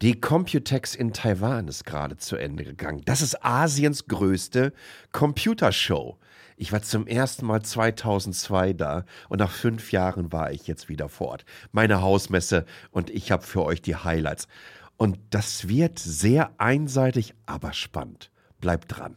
Die Computex in Taiwan ist gerade zu Ende gegangen. Das ist Asiens größte Computershow. Ich war zum ersten Mal 2002 da und nach fünf Jahren war ich jetzt wieder vor Ort. Meine Hausmesse und ich habe für euch die Highlights. Und das wird sehr einseitig, aber spannend. Bleibt dran.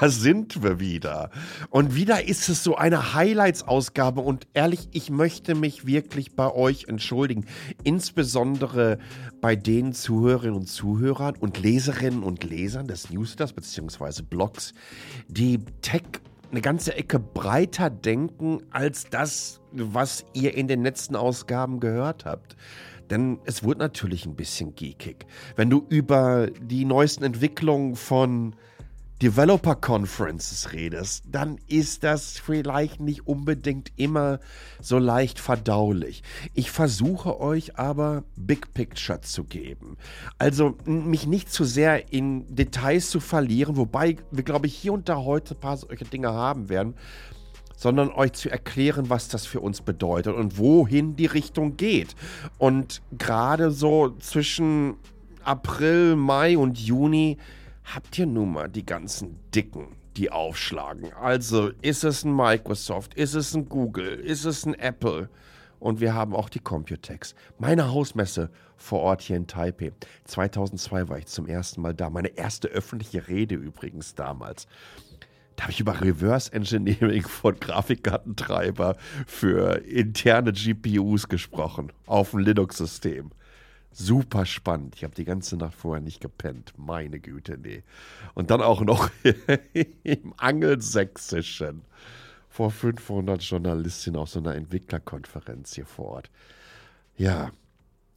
Da sind wir wieder. Und wieder ist es so eine Highlights-Ausgabe. Und ehrlich, ich möchte mich wirklich bei euch entschuldigen. Insbesondere bei den Zuhörerinnen und Zuhörern und Leserinnen und Lesern des Newsletters bzw. Blogs, die Tech eine ganze Ecke breiter denken als das, was ihr in den letzten Ausgaben gehört habt. Denn es wird natürlich ein bisschen geekig. Wenn du über die neuesten Entwicklungen von Developer Conferences redest, dann ist das vielleicht nicht unbedingt immer so leicht verdaulich. Ich versuche euch aber Big Picture zu geben. Also mich nicht zu sehr in Details zu verlieren, wobei wir, glaube ich, hier und da heute ein paar solche Dinge haben werden, sondern euch zu erklären, was das für uns bedeutet und wohin die Richtung geht. Und gerade so zwischen April, Mai und Juni habt ihr nun mal die ganzen Dicken, die aufschlagen. Also ist es ein Microsoft, ist es ein Google, ist es ein Apple? Und wir haben auch die Computex. Meine Hausmesse vor Ort hier in Taipei. 2002 war ich zum ersten Mal da. Meine erste öffentliche Rede übrigens damals. Da habe ich über Reverse Engineering von Grafikkartentreiber für interne GPUs gesprochen auf dem Linux-System. Super spannend. Ich habe die ganze Nacht vorher nicht gepennt. Meine Güte, nee. Und dann auch noch im Angelsächsischen vor 500 Journalistinnen auf so einer Entwicklerkonferenz hier vor Ort. Ja,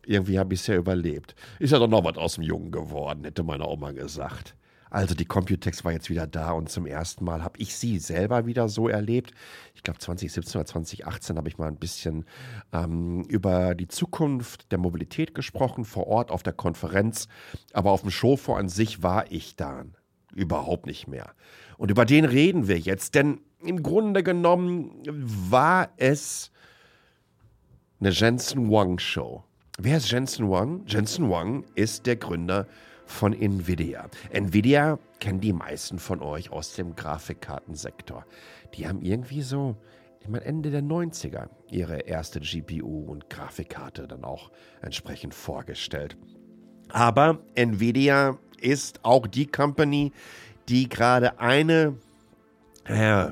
irgendwie habe ich es ja überlebt. Ist ja doch noch was aus dem Jungen geworden, hätte meine Oma gesagt. Also die Computex war jetzt wieder da und zum ersten Mal habe ich sie selber wieder so erlebt. Ich glaube 2017 oder 2018 habe ich mal ein bisschen ähm, über die Zukunft der Mobilität gesprochen, vor Ort auf der Konferenz. Aber auf dem Showfonds an sich war ich da überhaupt nicht mehr. Und über den reden wir jetzt, denn im Grunde genommen war es eine Jensen Wang Show. Wer ist Jensen Wang? Jensen Wang ist der Gründer von Nvidia. Nvidia kennen die meisten von euch aus dem Grafikkartensektor. Die haben irgendwie so, ich meine, Ende der 90er ihre erste GPU und Grafikkarte dann auch entsprechend vorgestellt. Aber Nvidia ist auch die Company, die gerade eine äh,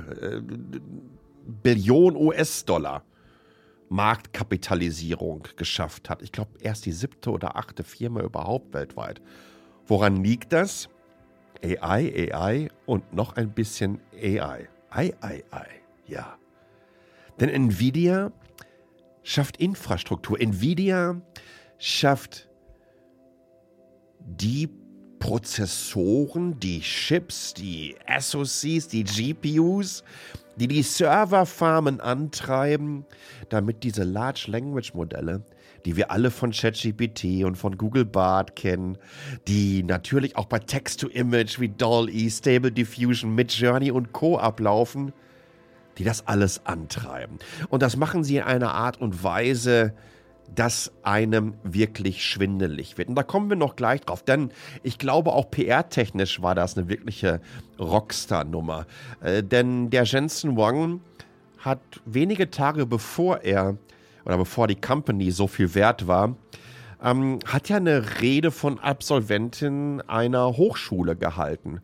Billion US-Dollar Marktkapitalisierung geschafft hat. Ich glaube, erst die siebte oder achte Firma überhaupt weltweit. Woran liegt das? AI, AI und noch ein bisschen AI. Ai, ai, ai, ja. Denn Nvidia schafft Infrastruktur. Nvidia schafft die Prozessoren, die Chips, die SoCs, die GPUs, die die Serverfarmen antreiben, damit diese Large Language Modelle die wir alle von ChatGPT und von Google Bart kennen, die natürlich auch bei Text-to-Image wie DALL-E, Stable Diffusion, Midjourney und Co. ablaufen, die das alles antreiben. Und das machen sie in einer Art und Weise, dass einem wirklich schwindelig wird. Und da kommen wir noch gleich drauf, denn ich glaube, auch PR-technisch war das eine wirkliche Rockstar-Nummer. Äh, denn der Jensen Wang hat wenige Tage bevor er oder bevor die Company so viel wert war, ähm, hat ja eine Rede von Absolventin einer Hochschule gehalten.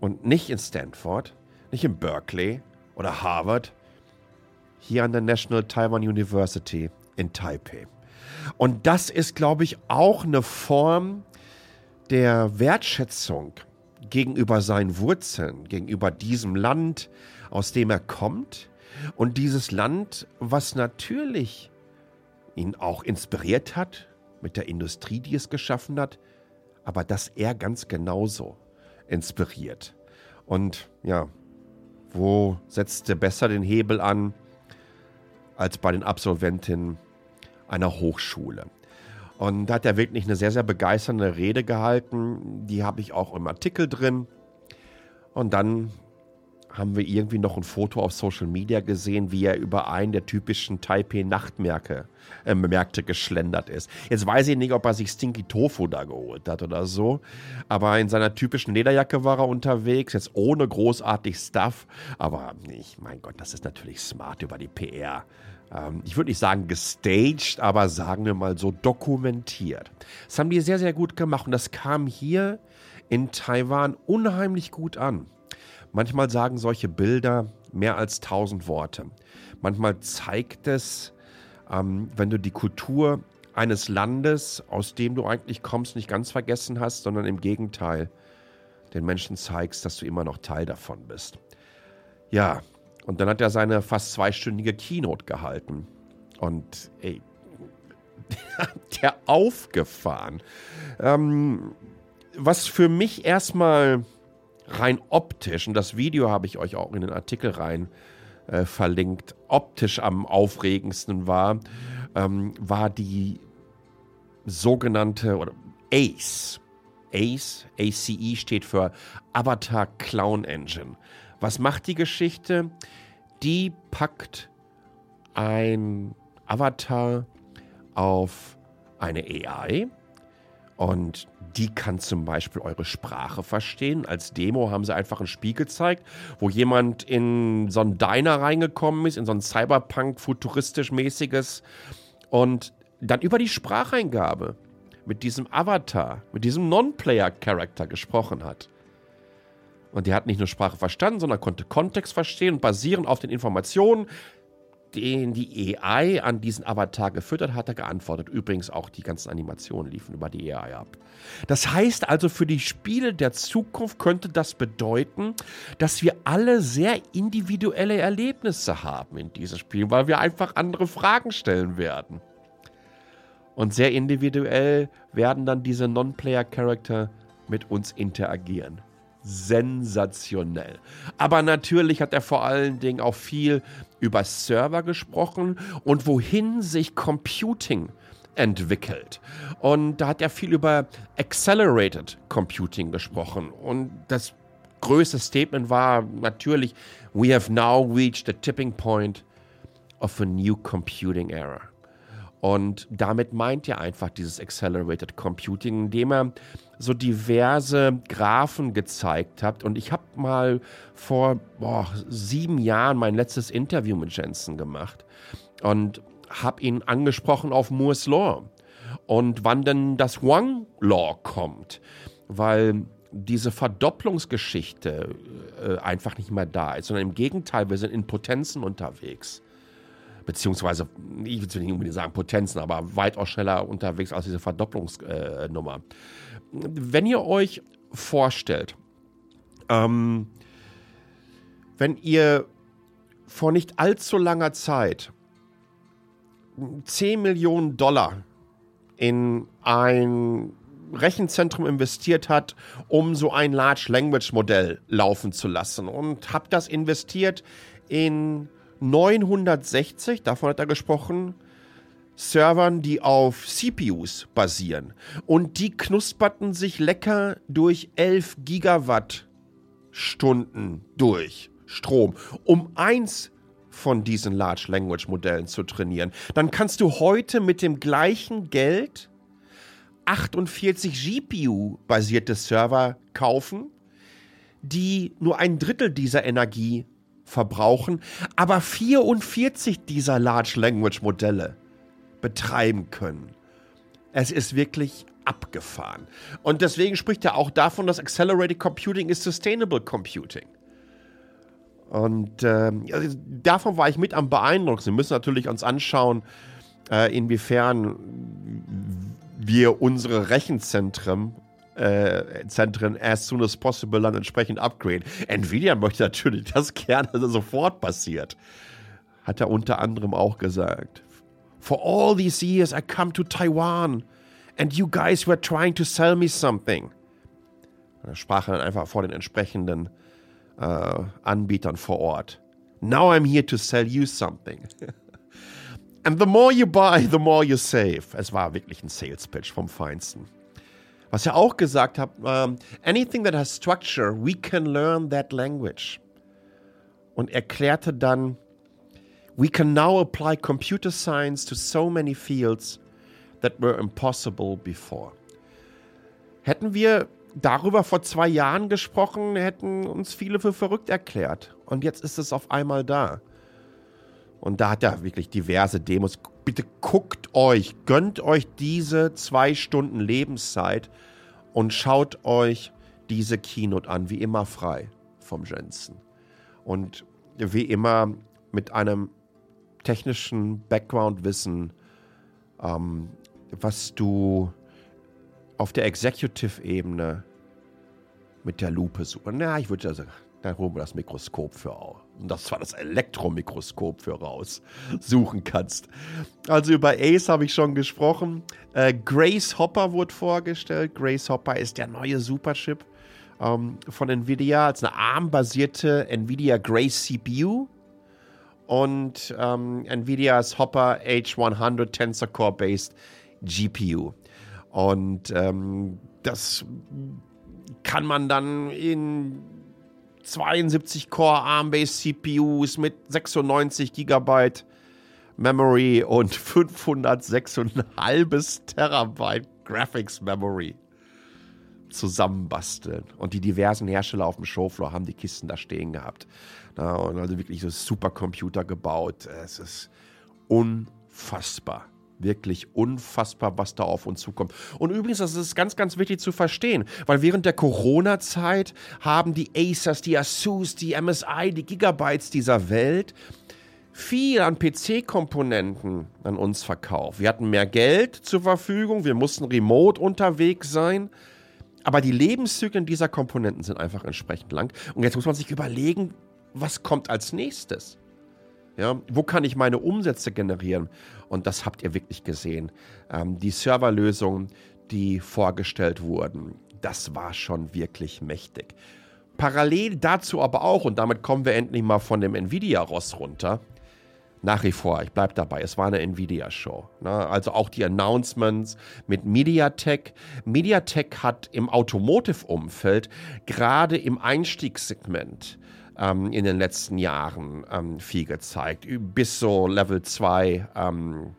Und nicht in Stanford, nicht in Berkeley oder Harvard, hier an der National Taiwan University in Taipei. Und das ist, glaube ich, auch eine Form der Wertschätzung gegenüber seinen Wurzeln, gegenüber diesem Land, aus dem er kommt, und dieses Land, was natürlich ihn auch inspiriert hat mit der Industrie, die es geschaffen hat, aber dass er ganz genauso inspiriert. Und ja, wo setzt er besser den Hebel an als bei den Absolventinnen einer Hochschule? Und da hat er wirklich eine sehr, sehr begeisternde Rede gehalten. Die habe ich auch im Artikel drin. Und dann haben wir irgendwie noch ein Foto auf Social Media gesehen, wie er über einen der typischen Taipei-Nachtmärkte äh, geschlendert ist. Jetzt weiß ich nicht, ob er sich Stinky Tofu da geholt hat oder so, aber in seiner typischen Lederjacke war er unterwegs, jetzt ohne großartig Stuff, aber ich, mein Gott, das ist natürlich smart über die PR. Ähm, ich würde nicht sagen gestaged, aber sagen wir mal so dokumentiert. Das haben die sehr, sehr gut gemacht und das kam hier in Taiwan unheimlich gut an. Manchmal sagen solche Bilder mehr als tausend Worte. Manchmal zeigt es, ähm, wenn du die Kultur eines Landes, aus dem du eigentlich kommst, nicht ganz vergessen hast, sondern im Gegenteil den Menschen zeigst, dass du immer noch Teil davon bist. Ja, und dann hat er seine fast zweistündige Keynote gehalten. Und ey, der aufgefahren. Ähm, was für mich erstmal rein optisch, und das Video habe ich euch auch in den Artikel rein äh, verlinkt, optisch am aufregendsten war, ähm, war die sogenannte oder ACE. ACE, ACE steht für Avatar Clown Engine. Was macht die Geschichte? Die packt ein Avatar auf eine AI und die kann zum Beispiel eure Sprache verstehen. Als Demo haben sie einfach ein Spiel gezeigt, wo jemand in so einen Diner reingekommen ist, in so ein Cyberpunk-futuristisch-mäßiges und dann über die Spracheingabe mit diesem Avatar, mit diesem Non-Player-Charakter gesprochen hat. Und der hat nicht nur Sprache verstanden, sondern konnte Kontext verstehen und basierend auf den Informationen, den die AI an diesen Avatar gefüttert hat, hat er geantwortet. Übrigens auch die ganzen Animationen liefen über die AI ab. Das heißt also, für die Spiele der Zukunft könnte das bedeuten, dass wir alle sehr individuelle Erlebnisse haben in diesem Spiel, weil wir einfach andere Fragen stellen werden. Und sehr individuell werden dann diese Non-Player-Charakter mit uns interagieren sensationell. Aber natürlich hat er vor allen Dingen auch viel über Server gesprochen und wohin sich Computing entwickelt. Und da hat er viel über Accelerated Computing gesprochen. Und das größte Statement war natürlich, we have now reached the tipping point of a new computing era. Und damit meint er einfach dieses Accelerated Computing, indem er so diverse Graphen gezeigt hat. Und ich habe mal vor boah, sieben Jahren mein letztes Interview mit Jensen gemacht und habe ihn angesprochen auf Moore's Law und wann denn das Wang Law kommt, weil diese Verdopplungsgeschichte äh, einfach nicht mehr da ist, sondern im Gegenteil, wir sind in Potenzen unterwegs beziehungsweise, ich will nicht unbedingt sagen Potenzen, aber weitaus schneller unterwegs als diese Verdopplungsnummer. Äh, Wenn ihr euch vorstellt, ähm, wenn ihr vor nicht allzu langer Zeit 10 Millionen Dollar in ein Rechenzentrum investiert hat, um so ein Large Language Modell laufen zu lassen und habt das investiert in 960, davon hat er gesprochen, Servern, die auf CPUs basieren. Und die knusperten sich lecker durch 11 Gigawattstunden durch Strom, um eins von diesen Large Language Modellen zu trainieren. Dann kannst du heute mit dem gleichen Geld 48 GPU-basierte Server kaufen, die nur ein Drittel dieser Energie verbrauchen, aber 44 dieser Large Language Modelle betreiben können. Es ist wirklich abgefahren. Und deswegen spricht er auch davon, dass Accelerated Computing ist Sustainable Computing. Und äh, davon war ich mit am beeindruckendsten. Wir müssen natürlich uns anschauen, äh, inwiefern wir unsere Rechenzentren äh, Zentren as soon as possible dann entsprechend upgrade. Nvidia möchte natürlich das gerne dass sofort passiert. Hat er unter anderem auch gesagt. For all these years I come to Taiwan and you guys were trying to sell me something. Da sprach er dann einfach vor den entsprechenden äh, Anbietern vor Ort. Now I'm here to sell you something. And the more you buy, the more you save. Es war wirklich ein Sales Pitch vom Feinsten. Was er auch gesagt hat, um, anything that has structure, we can learn that language. Und erklärte dann, we can now apply computer science to so many fields that were impossible before. Hätten wir darüber vor zwei Jahren gesprochen, hätten uns viele für verrückt erklärt. Und jetzt ist es auf einmal da. Und da hat er wirklich diverse Demos. Bitte guckt euch, gönnt euch diese zwei Stunden Lebenszeit und schaut euch diese Keynote an, wie immer frei vom Jensen. Und wie immer mit einem technischen Background-Wissen, ähm, was du auf der Executive-Ebene mit der Lupe suchst. Na, ich würde sagen, da holen wir das Mikroskop für auch. Und das war das Elektromikroskop für raus suchen kannst. Also über Ace habe ich schon gesprochen. Äh, Grace Hopper wurde vorgestellt. Grace Hopper ist der neue Superchip ähm, von Nvidia als eine ARM-basierte Nvidia Grace CPU und ähm, Nvidias Hopper H100 Tensor Core based GPU. Und ähm, das kann man dann in 72 Core ARM-based CPUs mit 96 GB Memory und 506,5 Terabyte Graphics Memory zusammenbasteln. Und die diversen Hersteller auf dem Showfloor haben die Kisten da stehen gehabt. Und also wirklich so Supercomputer gebaut. Es ist unfassbar wirklich unfassbar, was da auf uns zukommt. Und übrigens, das ist ganz, ganz wichtig zu verstehen, weil während der Corona-Zeit haben die Acers, die Asus, die MSI, die Gigabytes dieser Welt viel an PC-Komponenten an uns verkauft. Wir hatten mehr Geld zur Verfügung, wir mussten remote unterwegs sein. Aber die Lebenszyklen dieser Komponenten sind einfach entsprechend lang. Und jetzt muss man sich überlegen, was kommt als nächstes? Ja, wo kann ich meine Umsätze generieren? Und das habt ihr wirklich gesehen. Ähm, die Serverlösungen, die vorgestellt wurden, das war schon wirklich mächtig. Parallel dazu aber auch, und damit kommen wir endlich mal von dem Nvidia-Ross runter, nach wie vor, ich bleibe dabei, es war eine Nvidia-Show. Ne? Also auch die Announcements mit MediaTek. MediaTek hat im Automotive-Umfeld gerade im Einstiegssegment ähm, in den letzten Jahren ähm, viel gezeigt. Bis so Level 2 ähm,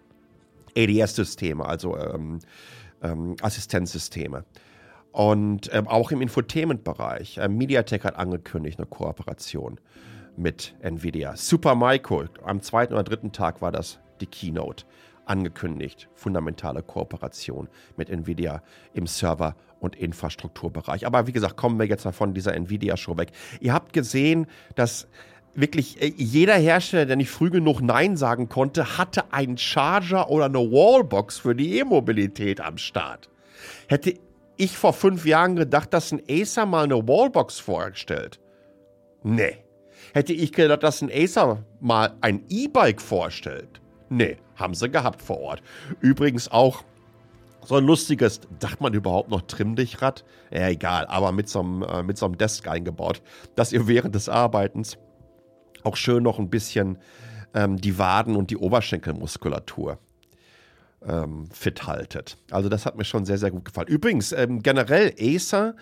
ADS-Systeme, also ähm, ähm, Assistenzsysteme. Und ähm, auch im Infotainment-Bereich. Äh, MediaTek hat angekündigt eine Kooperation mit Nvidia. Supermicro, am zweiten oder dritten Tag war das die Keynote angekündigt. Fundamentale Kooperation mit Nvidia im Server- und Infrastrukturbereich. Aber wie gesagt, kommen wir jetzt mal von dieser Nvidia-Show weg. Ihr habt gesehen, dass wirklich äh, jeder Hersteller, der nicht früh genug Nein sagen konnte, hatte einen Charger oder eine Wallbox für die E-Mobilität am Start. Hätte ich vor fünf Jahren gedacht, dass ein Acer mal eine Wallbox vorstellt? Nee. Hätte ich gedacht, dass ein Acer mal ein E-Bike vorstellt? Nee, haben sie gehabt vor Ort. Übrigens auch so ein lustiges, dachte man überhaupt noch Trimmdichrad? Ja, egal, aber mit so, einem, äh, mit so einem Desk eingebaut, dass ihr während des Arbeitens auch schön noch ein bisschen ähm, die Waden und die Oberschenkelmuskulatur ähm, fit haltet. Also das hat mir schon sehr, sehr gut gefallen. Übrigens, ähm, generell Acer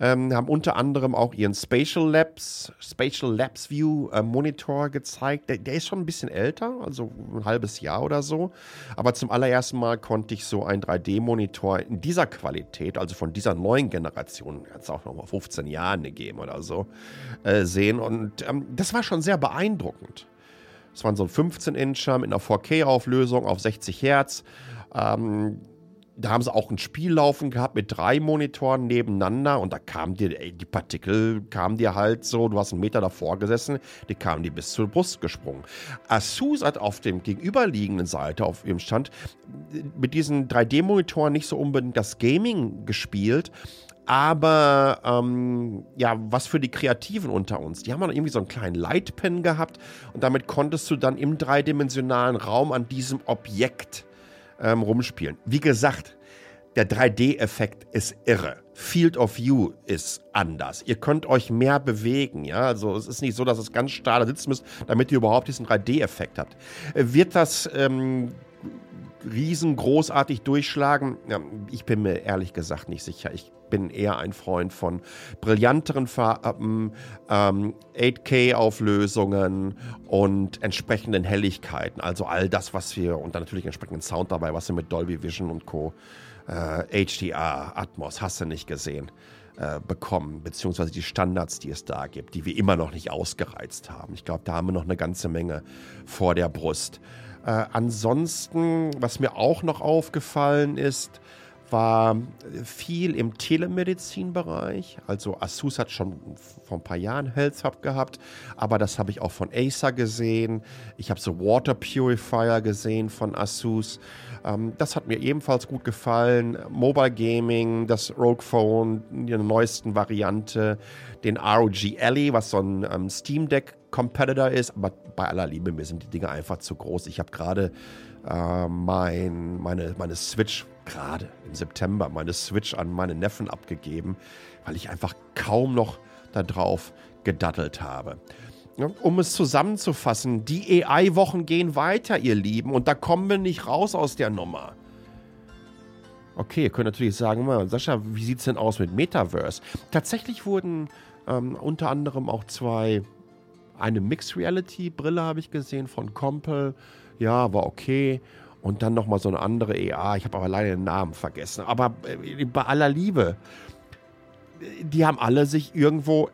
ähm, haben unter anderem auch ihren Spatial Labs, Spatial Labs View äh, Monitor gezeigt. Der, der, ist schon ein bisschen älter, also ein halbes Jahr oder so. Aber zum allerersten Mal konnte ich so einen 3D-Monitor in dieser Qualität, also von dieser neuen Generation, es auch noch mal 15 Jahren gegeben oder so, äh, sehen. Und ähm, das war schon sehr beeindruckend. Es waren so ein 15-Incher mit einer 4K-Auflösung auf 60 Hertz. Ähm, da haben sie auch ein Spiel laufen gehabt mit drei Monitoren nebeneinander und da kamen dir, ey, die Partikel kamen dir halt so, du hast einen Meter davor gesessen, die kamen dir bis zur Brust gesprungen. Asus hat auf dem gegenüberliegenden Seite, auf ihrem Stand, mit diesen 3D-Monitoren nicht so unbedingt das Gaming gespielt, aber ähm, ja, was für die Kreativen unter uns. Die haben dann irgendwie so einen kleinen Lightpen gehabt und damit konntest du dann im dreidimensionalen Raum an diesem Objekt ähm, rumspielen. Wie gesagt, der 3D-Effekt ist irre. Field of View ist anders. Ihr könnt euch mehr bewegen, ja. Also es ist nicht so, dass es ganz starr sitzen müsst, damit ihr überhaupt diesen 3D-Effekt habt. Äh, wird das ähm, riesengroßartig durchschlagen? Ja, ich bin mir ehrlich gesagt nicht sicher. Ich bin eher ein Freund von brillanteren Farben, ähm, 8K-Auflösungen und entsprechenden Helligkeiten. Also all das, was wir, und dann natürlich entsprechenden Sound dabei, was wir mit Dolby Vision und Co. Äh, HDR, Atmos, hast du nicht gesehen, äh, bekommen, beziehungsweise die Standards, die es da gibt, die wir immer noch nicht ausgereizt haben. Ich glaube, da haben wir noch eine ganze Menge vor der Brust. Äh, ansonsten, was mir auch noch aufgefallen ist, war viel im Telemedizinbereich. Also Asus hat schon vor ein paar Jahren Health Hub gehabt, aber das habe ich auch von Acer gesehen. Ich habe so Water Purifier gesehen von Asus. Ähm, das hat mir ebenfalls gut gefallen. Mobile Gaming, das Rogue Phone, die neuesten Variante, den ROG Alley, was so ein ähm, Steam Deck Competitor ist, aber bei aller Liebe, mir sind die Dinge einfach zu groß. Ich habe gerade äh, mein, meine, meine Switch gerade im September meine Switch an meine Neffen abgegeben, weil ich einfach kaum noch darauf gedattelt habe. Um es zusammenzufassen, die AI-Wochen gehen weiter, ihr Lieben, und da kommen wir nicht raus aus der Nummer. Okay, ihr könnt natürlich sagen, Sascha, wie sieht es denn aus mit Metaverse? Tatsächlich wurden ähm, unter anderem auch zwei, eine Mixed Reality Brille habe ich gesehen von Compel, ja, war okay und dann nochmal so eine andere EA. Ich habe aber leider den Namen vergessen. Aber äh, bei aller Liebe, die haben alle sich irgendwo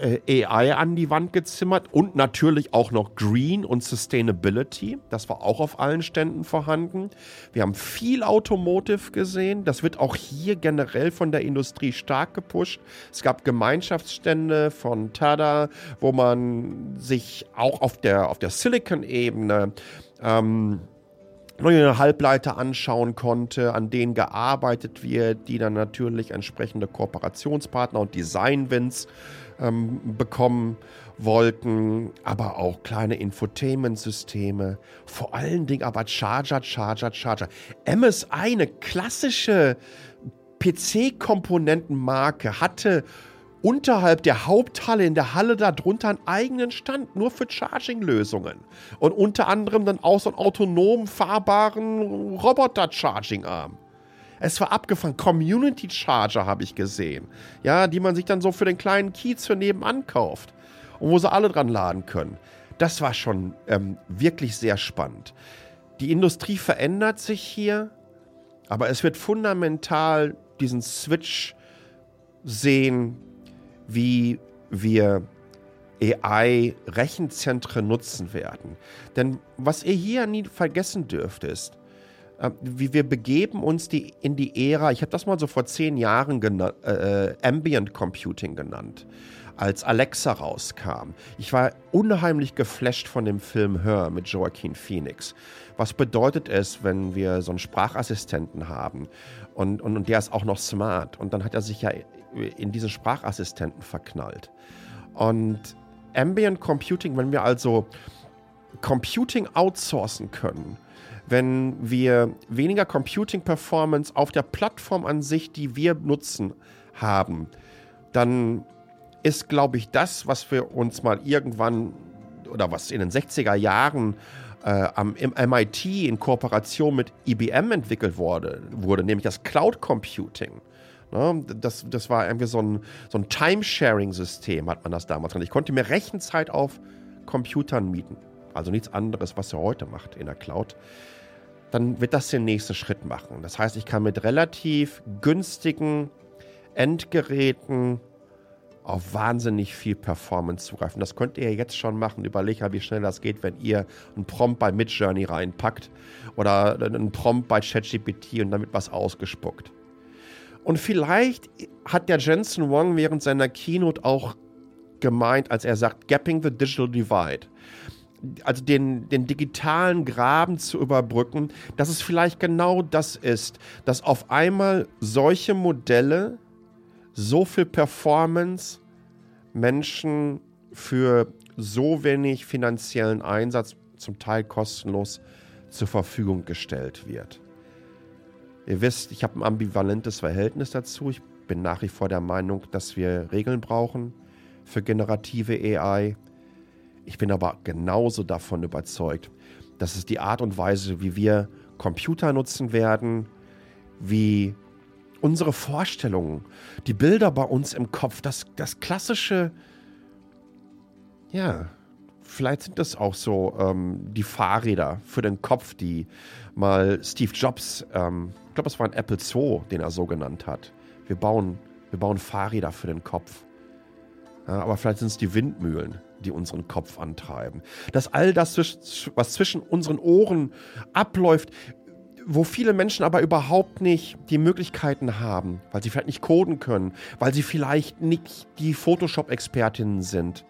äh, AI an die Wand gezimmert und natürlich auch noch Green und Sustainability. Das war auch auf allen Ständen vorhanden. Wir haben viel Automotive gesehen. Das wird auch hier generell von der Industrie stark gepusht. Es gab Gemeinschaftsstände von Tada, wo man sich auch auf der, auf der Silicon-Ebene ähm, neue Halbleiter anschauen konnte, an denen gearbeitet wird, die dann natürlich entsprechende Kooperationspartner und Design-Wins ähm, bekommen wollten, aber auch kleine Infotainment-Systeme, vor allen Dingen aber Charger, Charger, Charger. MSI, eine klassische PC-Komponentenmarke, hatte unterhalb der Haupthalle, in der Halle darunter einen eigenen Stand, nur für Charging-Lösungen. Und unter anderem dann auch so einen autonom fahrbaren Roboter-Charging-Arm. Es war abgefahren. Community Charger habe ich gesehen. Ja, die man sich dann so für den kleinen Kiez für nebenan kauft. Und wo sie alle dran laden können. Das war schon ähm, wirklich sehr spannend. Die Industrie verändert sich hier, aber es wird fundamental diesen Switch sehen, wie wir AI-Rechenzentren nutzen werden. Denn was ihr hier nie vergessen dürft, ist, äh, wie wir begeben uns die, in die Ära, ich habe das mal so vor zehn Jahren äh, Ambient Computing genannt, als Alexa rauskam. Ich war unheimlich geflasht von dem Film Her mit Joaquin Phoenix. Was bedeutet es, wenn wir so einen Sprachassistenten haben und, und, und der ist auch noch smart und dann hat er sich ja in diesen Sprachassistenten verknallt. Und Ambient Computing, wenn wir also Computing outsourcen können, wenn wir weniger Computing Performance auf der Plattform an sich, die wir nutzen, haben, dann ist, glaube ich, das, was wir uns mal irgendwann oder was in den 60er Jahren äh, am MIT in Kooperation mit IBM entwickelt wurde, wurde nämlich das Cloud Computing. Ne? Das, das war irgendwie so ein, so ein Timesharing-System, hat man das damals. Ich konnte mir Rechenzeit auf Computern mieten. Also nichts anderes, was er heute macht in der Cloud. Dann wird das den nächsten Schritt machen. Das heißt, ich kann mit relativ günstigen Endgeräten auf wahnsinnig viel Performance zugreifen. Das könnt ihr jetzt schon machen. Überlegt wie schnell das geht, wenn ihr einen Prompt bei Midjourney reinpackt oder einen Prompt bei ChatGPT und damit was ausgespuckt. Und vielleicht hat der Jensen Wong während seiner Keynote auch gemeint, als er sagt, Gapping the Digital Divide. Also den, den digitalen Graben zu überbrücken, dass es vielleicht genau das ist, dass auf einmal solche Modelle so viel Performance Menschen für so wenig finanziellen Einsatz, zum Teil kostenlos, zur Verfügung gestellt wird. Ihr wisst, ich habe ein ambivalentes Verhältnis dazu. Ich bin nach wie vor der Meinung, dass wir Regeln brauchen für generative AI. Ich bin aber genauso davon überzeugt, dass es die Art und Weise, wie wir Computer nutzen werden, wie unsere Vorstellungen, die Bilder bei uns im Kopf, das, das klassische, ja, vielleicht sind das auch so ähm, die Fahrräder für den Kopf, die mal Steve Jobs, ähm, ich glaube, es war ein Apple II, den er so genannt hat. Wir bauen, wir bauen Fahrräder für den Kopf. Ja, aber vielleicht sind es die Windmühlen, die unseren Kopf antreiben. Dass all das, was zwischen unseren Ohren abläuft, wo viele Menschen aber überhaupt nicht die Möglichkeiten haben, weil sie vielleicht nicht coden können, weil sie vielleicht nicht die Photoshop-Expertinnen sind,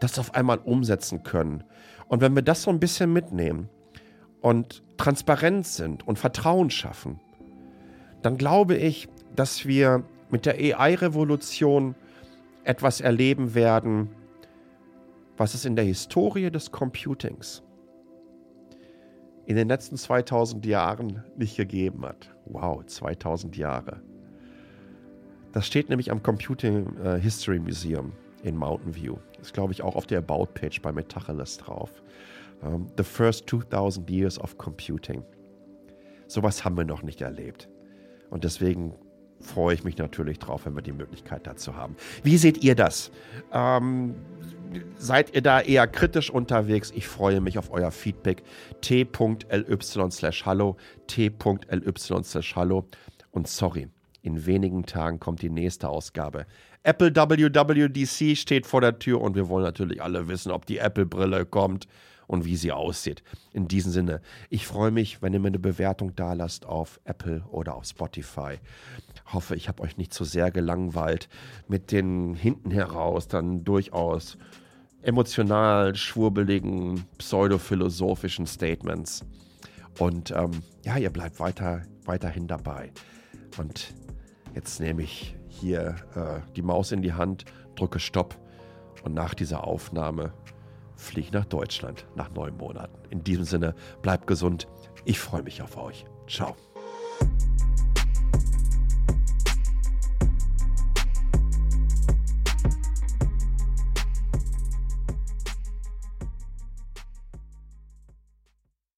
das auf einmal umsetzen können. Und wenn wir das so ein bisschen mitnehmen und transparent sind und Vertrauen schaffen, dann glaube ich, dass wir mit der AI-Revolution etwas erleben werden, was es in der Historie des Computings in den letzten 2000 Jahren nicht gegeben hat. Wow, 2000 Jahre. Das steht nämlich am Computing äh, History Museum in Mountain View. Ist, glaube ich, auch auf der About-Page bei Metacheles drauf. Um, ähm, the first 2000 years of computing. Sowas haben wir noch nicht erlebt. Und deswegen freue ich mich natürlich drauf, wenn wir die Möglichkeit dazu haben. Wie seht ihr das? Ähm, seid ihr da eher kritisch unterwegs? Ich freue mich auf euer Feedback. t.ly slash hallo, t.ly slash hallo. Und sorry, in wenigen Tagen kommt die nächste Ausgabe. Apple WWDC steht vor der Tür und wir wollen natürlich alle wissen, ob die Apple-Brille kommt und wie sie aussieht. In diesem Sinne, ich freue mich, wenn ihr mir eine Bewertung da lasst auf Apple oder auf Spotify. Hoffe, ich habe euch nicht zu sehr gelangweilt mit den hinten heraus dann durchaus emotional schwurbeligen, pseudophilosophischen Statements. Und ähm, ja, ihr bleibt weiter, weiterhin dabei. Und jetzt nehme ich hier äh, die Maus in die Hand, drücke Stopp und nach dieser Aufnahme fliege nach Deutschland nach neun Monaten. In diesem Sinne, bleibt gesund. Ich freue mich auf euch. Ciao.